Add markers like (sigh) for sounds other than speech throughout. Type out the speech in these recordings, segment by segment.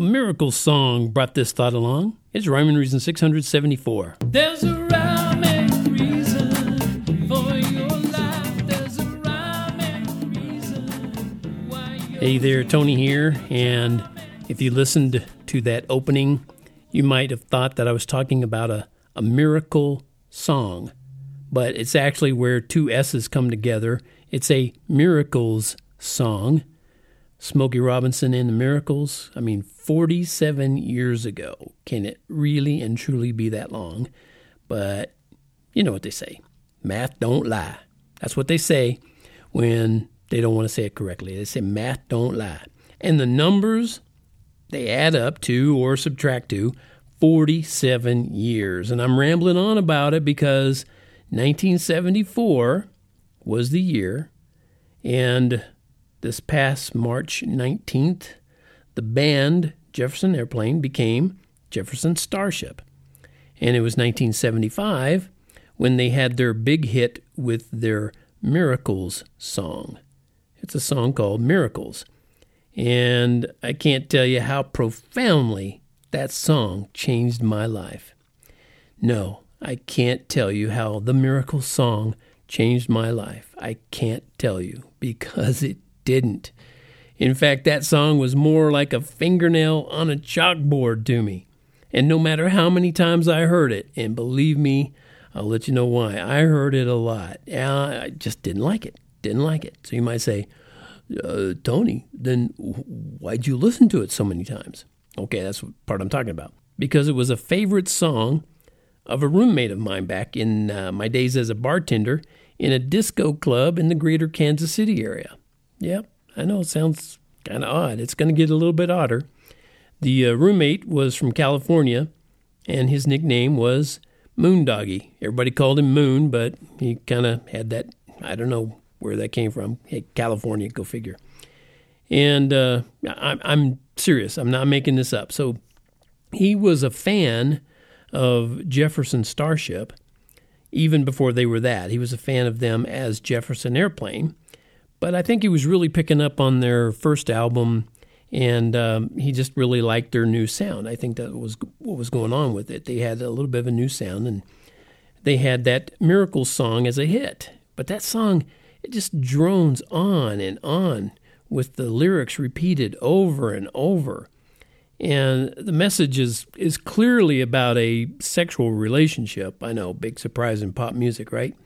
A miracle song brought this thought along. It's Rhyme and Reason 674. There's a rhyme and reason for your life. There's a rhyme and reason why Hey there, Tony here. And if you listened to that opening, you might have thought that I was talking about a, a miracle song, but it's actually where two S's come together. It's a miracles song. Smokey Robinson and the Miracles. I mean, 47 years ago. Can it really and truly be that long? But you know what they say math don't lie. That's what they say when they don't want to say it correctly. They say math don't lie. And the numbers, they add up to or subtract to 47 years. And I'm rambling on about it because 1974 was the year. And this past March 19th, the band Jefferson Airplane became Jefferson Starship. And it was 1975 when they had their big hit with their Miracles song. It's a song called Miracles. And I can't tell you how profoundly that song changed my life. No, I can't tell you how the Miracles song changed my life. I can't tell you because it didn't. In fact, that song was more like a fingernail on a chalkboard to me. And no matter how many times I heard it, and believe me, I'll let you know why. I heard it a lot. I just didn't like it. Didn't like it. So you might say, uh, Tony, then why'd you listen to it so many times? Okay, that's part I'm talking about. Because it was a favorite song of a roommate of mine back in uh, my days as a bartender in a disco club in the greater Kansas City area. Yep, I know it sounds kind of odd. It's going to get a little bit odder. The uh, roommate was from California, and his nickname was Moondoggy. Everybody called him Moon, but he kind of had that, I don't know where that came from. Hey, California, go figure. And uh, I'm, I'm serious, I'm not making this up. So he was a fan of Jefferson Starship even before they were that. He was a fan of them as Jefferson Airplane. But I think he was really picking up on their first album, and um, he just really liked their new sound. I think that was what was going on with it. They had a little bit of a new sound, and they had that Miracle song as a hit. But that song, it just drones on and on with the lyrics repeated over and over. And the message is, is clearly about a sexual relationship. I know, big surprise in pop music, right?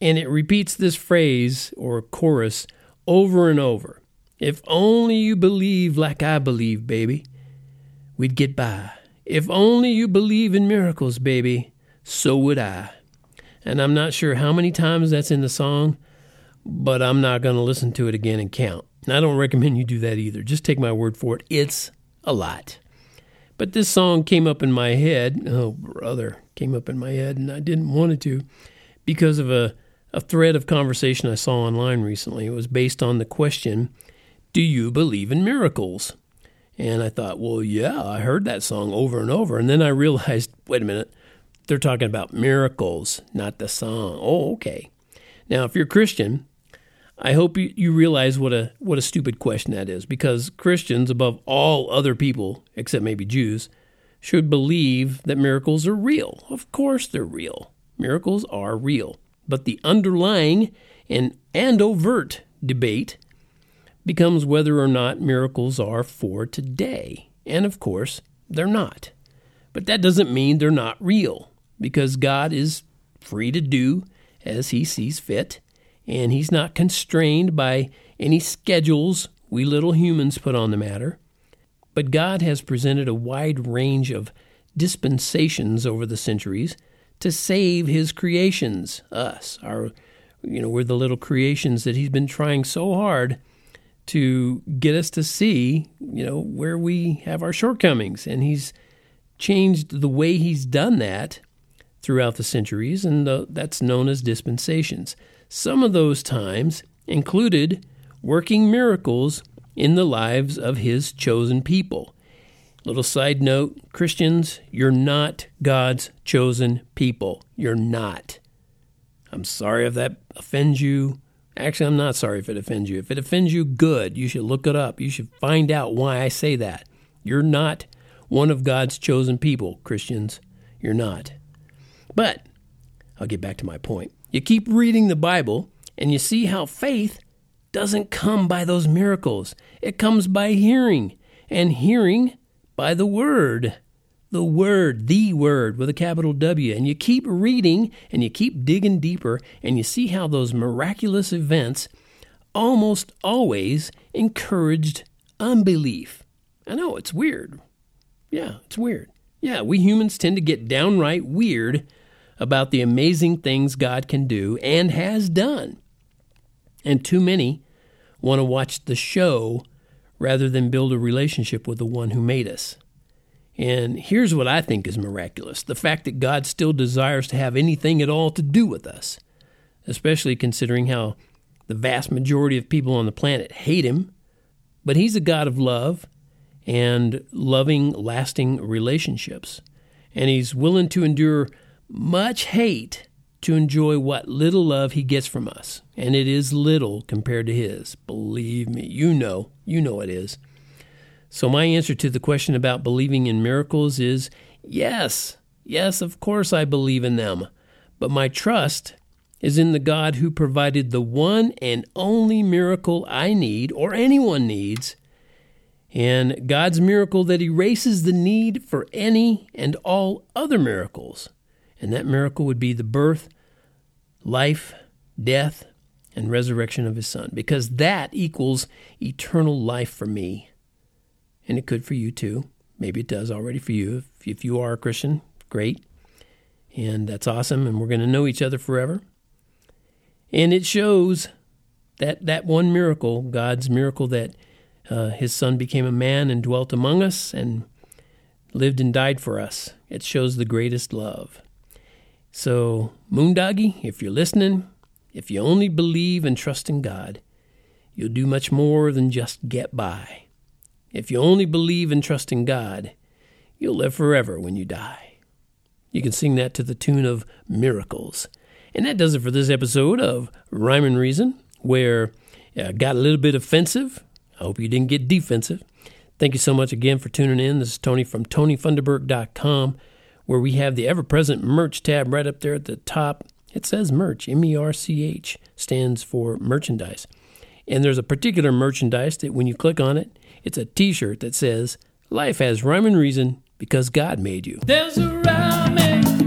And it repeats this phrase or chorus over and over. If only you believe like I believe, baby, we'd get by. If only you believe in miracles, baby, so would I. And I'm not sure how many times that's in the song, but I'm not going to listen to it again and count. And I don't recommend you do that either. Just take my word for it. It's a lot. But this song came up in my head. Oh, brother, came up in my head, and I didn't want it to because of a, a thread of conversation I saw online recently. Was based on the question Do you believe in miracles? And I thought, well, yeah, I heard that song over and over. And then I realized, (laughs) wait a minute, they're talking about miracles, not the song. Oh, okay. Now, if you're Christian, I hope you, you realize what a what a stupid question that is because Christians above all other people except maybe Jews should believe that miracles are real. Of course they're real. Miracles are real. But the underlying and and overt debate becomes whether or not miracles are for today. And of course, they're not. But that doesn't mean they're not real because God is free to do as he sees fit and he's not constrained by any schedules we little humans put on the matter. But God has presented a wide range of dispensations over the centuries to save his creations, us, our you know, we're the little creations that he's been trying so hard to get us to see, you know, where we have our shortcomings. And he's changed the way he's done that throughout the centuries, and the, that's known as dispensations. Some of those times included working miracles in the lives of his chosen people. Little side note Christians, you're not God's chosen people. You're not. I'm sorry if that offends you. Actually, I'm not sorry if it offends you. If it offends you, good. You should look it up. You should find out why I say that. You're not one of God's chosen people, Christians. You're not. But I'll get back to my point. You keep reading the Bible and you see how faith doesn't come by those miracles. It comes by hearing, and hearing by the Word. The Word, the Word with a capital W. And you keep reading and you keep digging deeper, and you see how those miraculous events almost always encouraged unbelief. I know, it's weird. Yeah, it's weird. Yeah, we humans tend to get downright weird about the amazing things God can do and has done. And too many want to watch the show rather than build a relationship with the one who made us. And here's what I think is miraculous the fact that God still desires to have anything at all to do with us, especially considering how the vast majority of people on the planet hate Him. But He's a God of love and loving, lasting relationships. And He's willing to endure much hate to enjoy what little love he gets from us. And it is little compared to his. Believe me, you know, you know it is. So, my answer to the question about believing in miracles is yes, yes, of course I believe in them. But my trust is in the God who provided the one and only miracle I need or anyone needs, and God's miracle that erases the need for any and all other miracles. And that miracle would be the birth, life, death, and resurrection of his son, because that equals eternal life for me. And it could for you too. Maybe it does already for you. If, if you are a Christian, great. And that's awesome. And we're going to know each other forever. And it shows that that one miracle, God's miracle that uh, his son became a man and dwelt among us and lived and died for us. It shows the greatest love. So, Moondoggy, if you're listening, if you only believe and trust in God, you'll do much more than just get by. If you only believe and trust in God, you'll live forever when you die. You can sing that to the tune of Miracles. And that does it for this episode of Rhyme and Reason, where I got a little bit offensive. I hope you didn't get defensive. Thank you so much again for tuning in. This is Tony from TonyFunderberg.com where we have the ever present merch tab right up there at the top. It says merch, M E R C H, stands for merchandise. And there's a particular merchandise that when you click on it, it's a t shirt that says, Life has rhyme and reason because God made you. There's a rhyme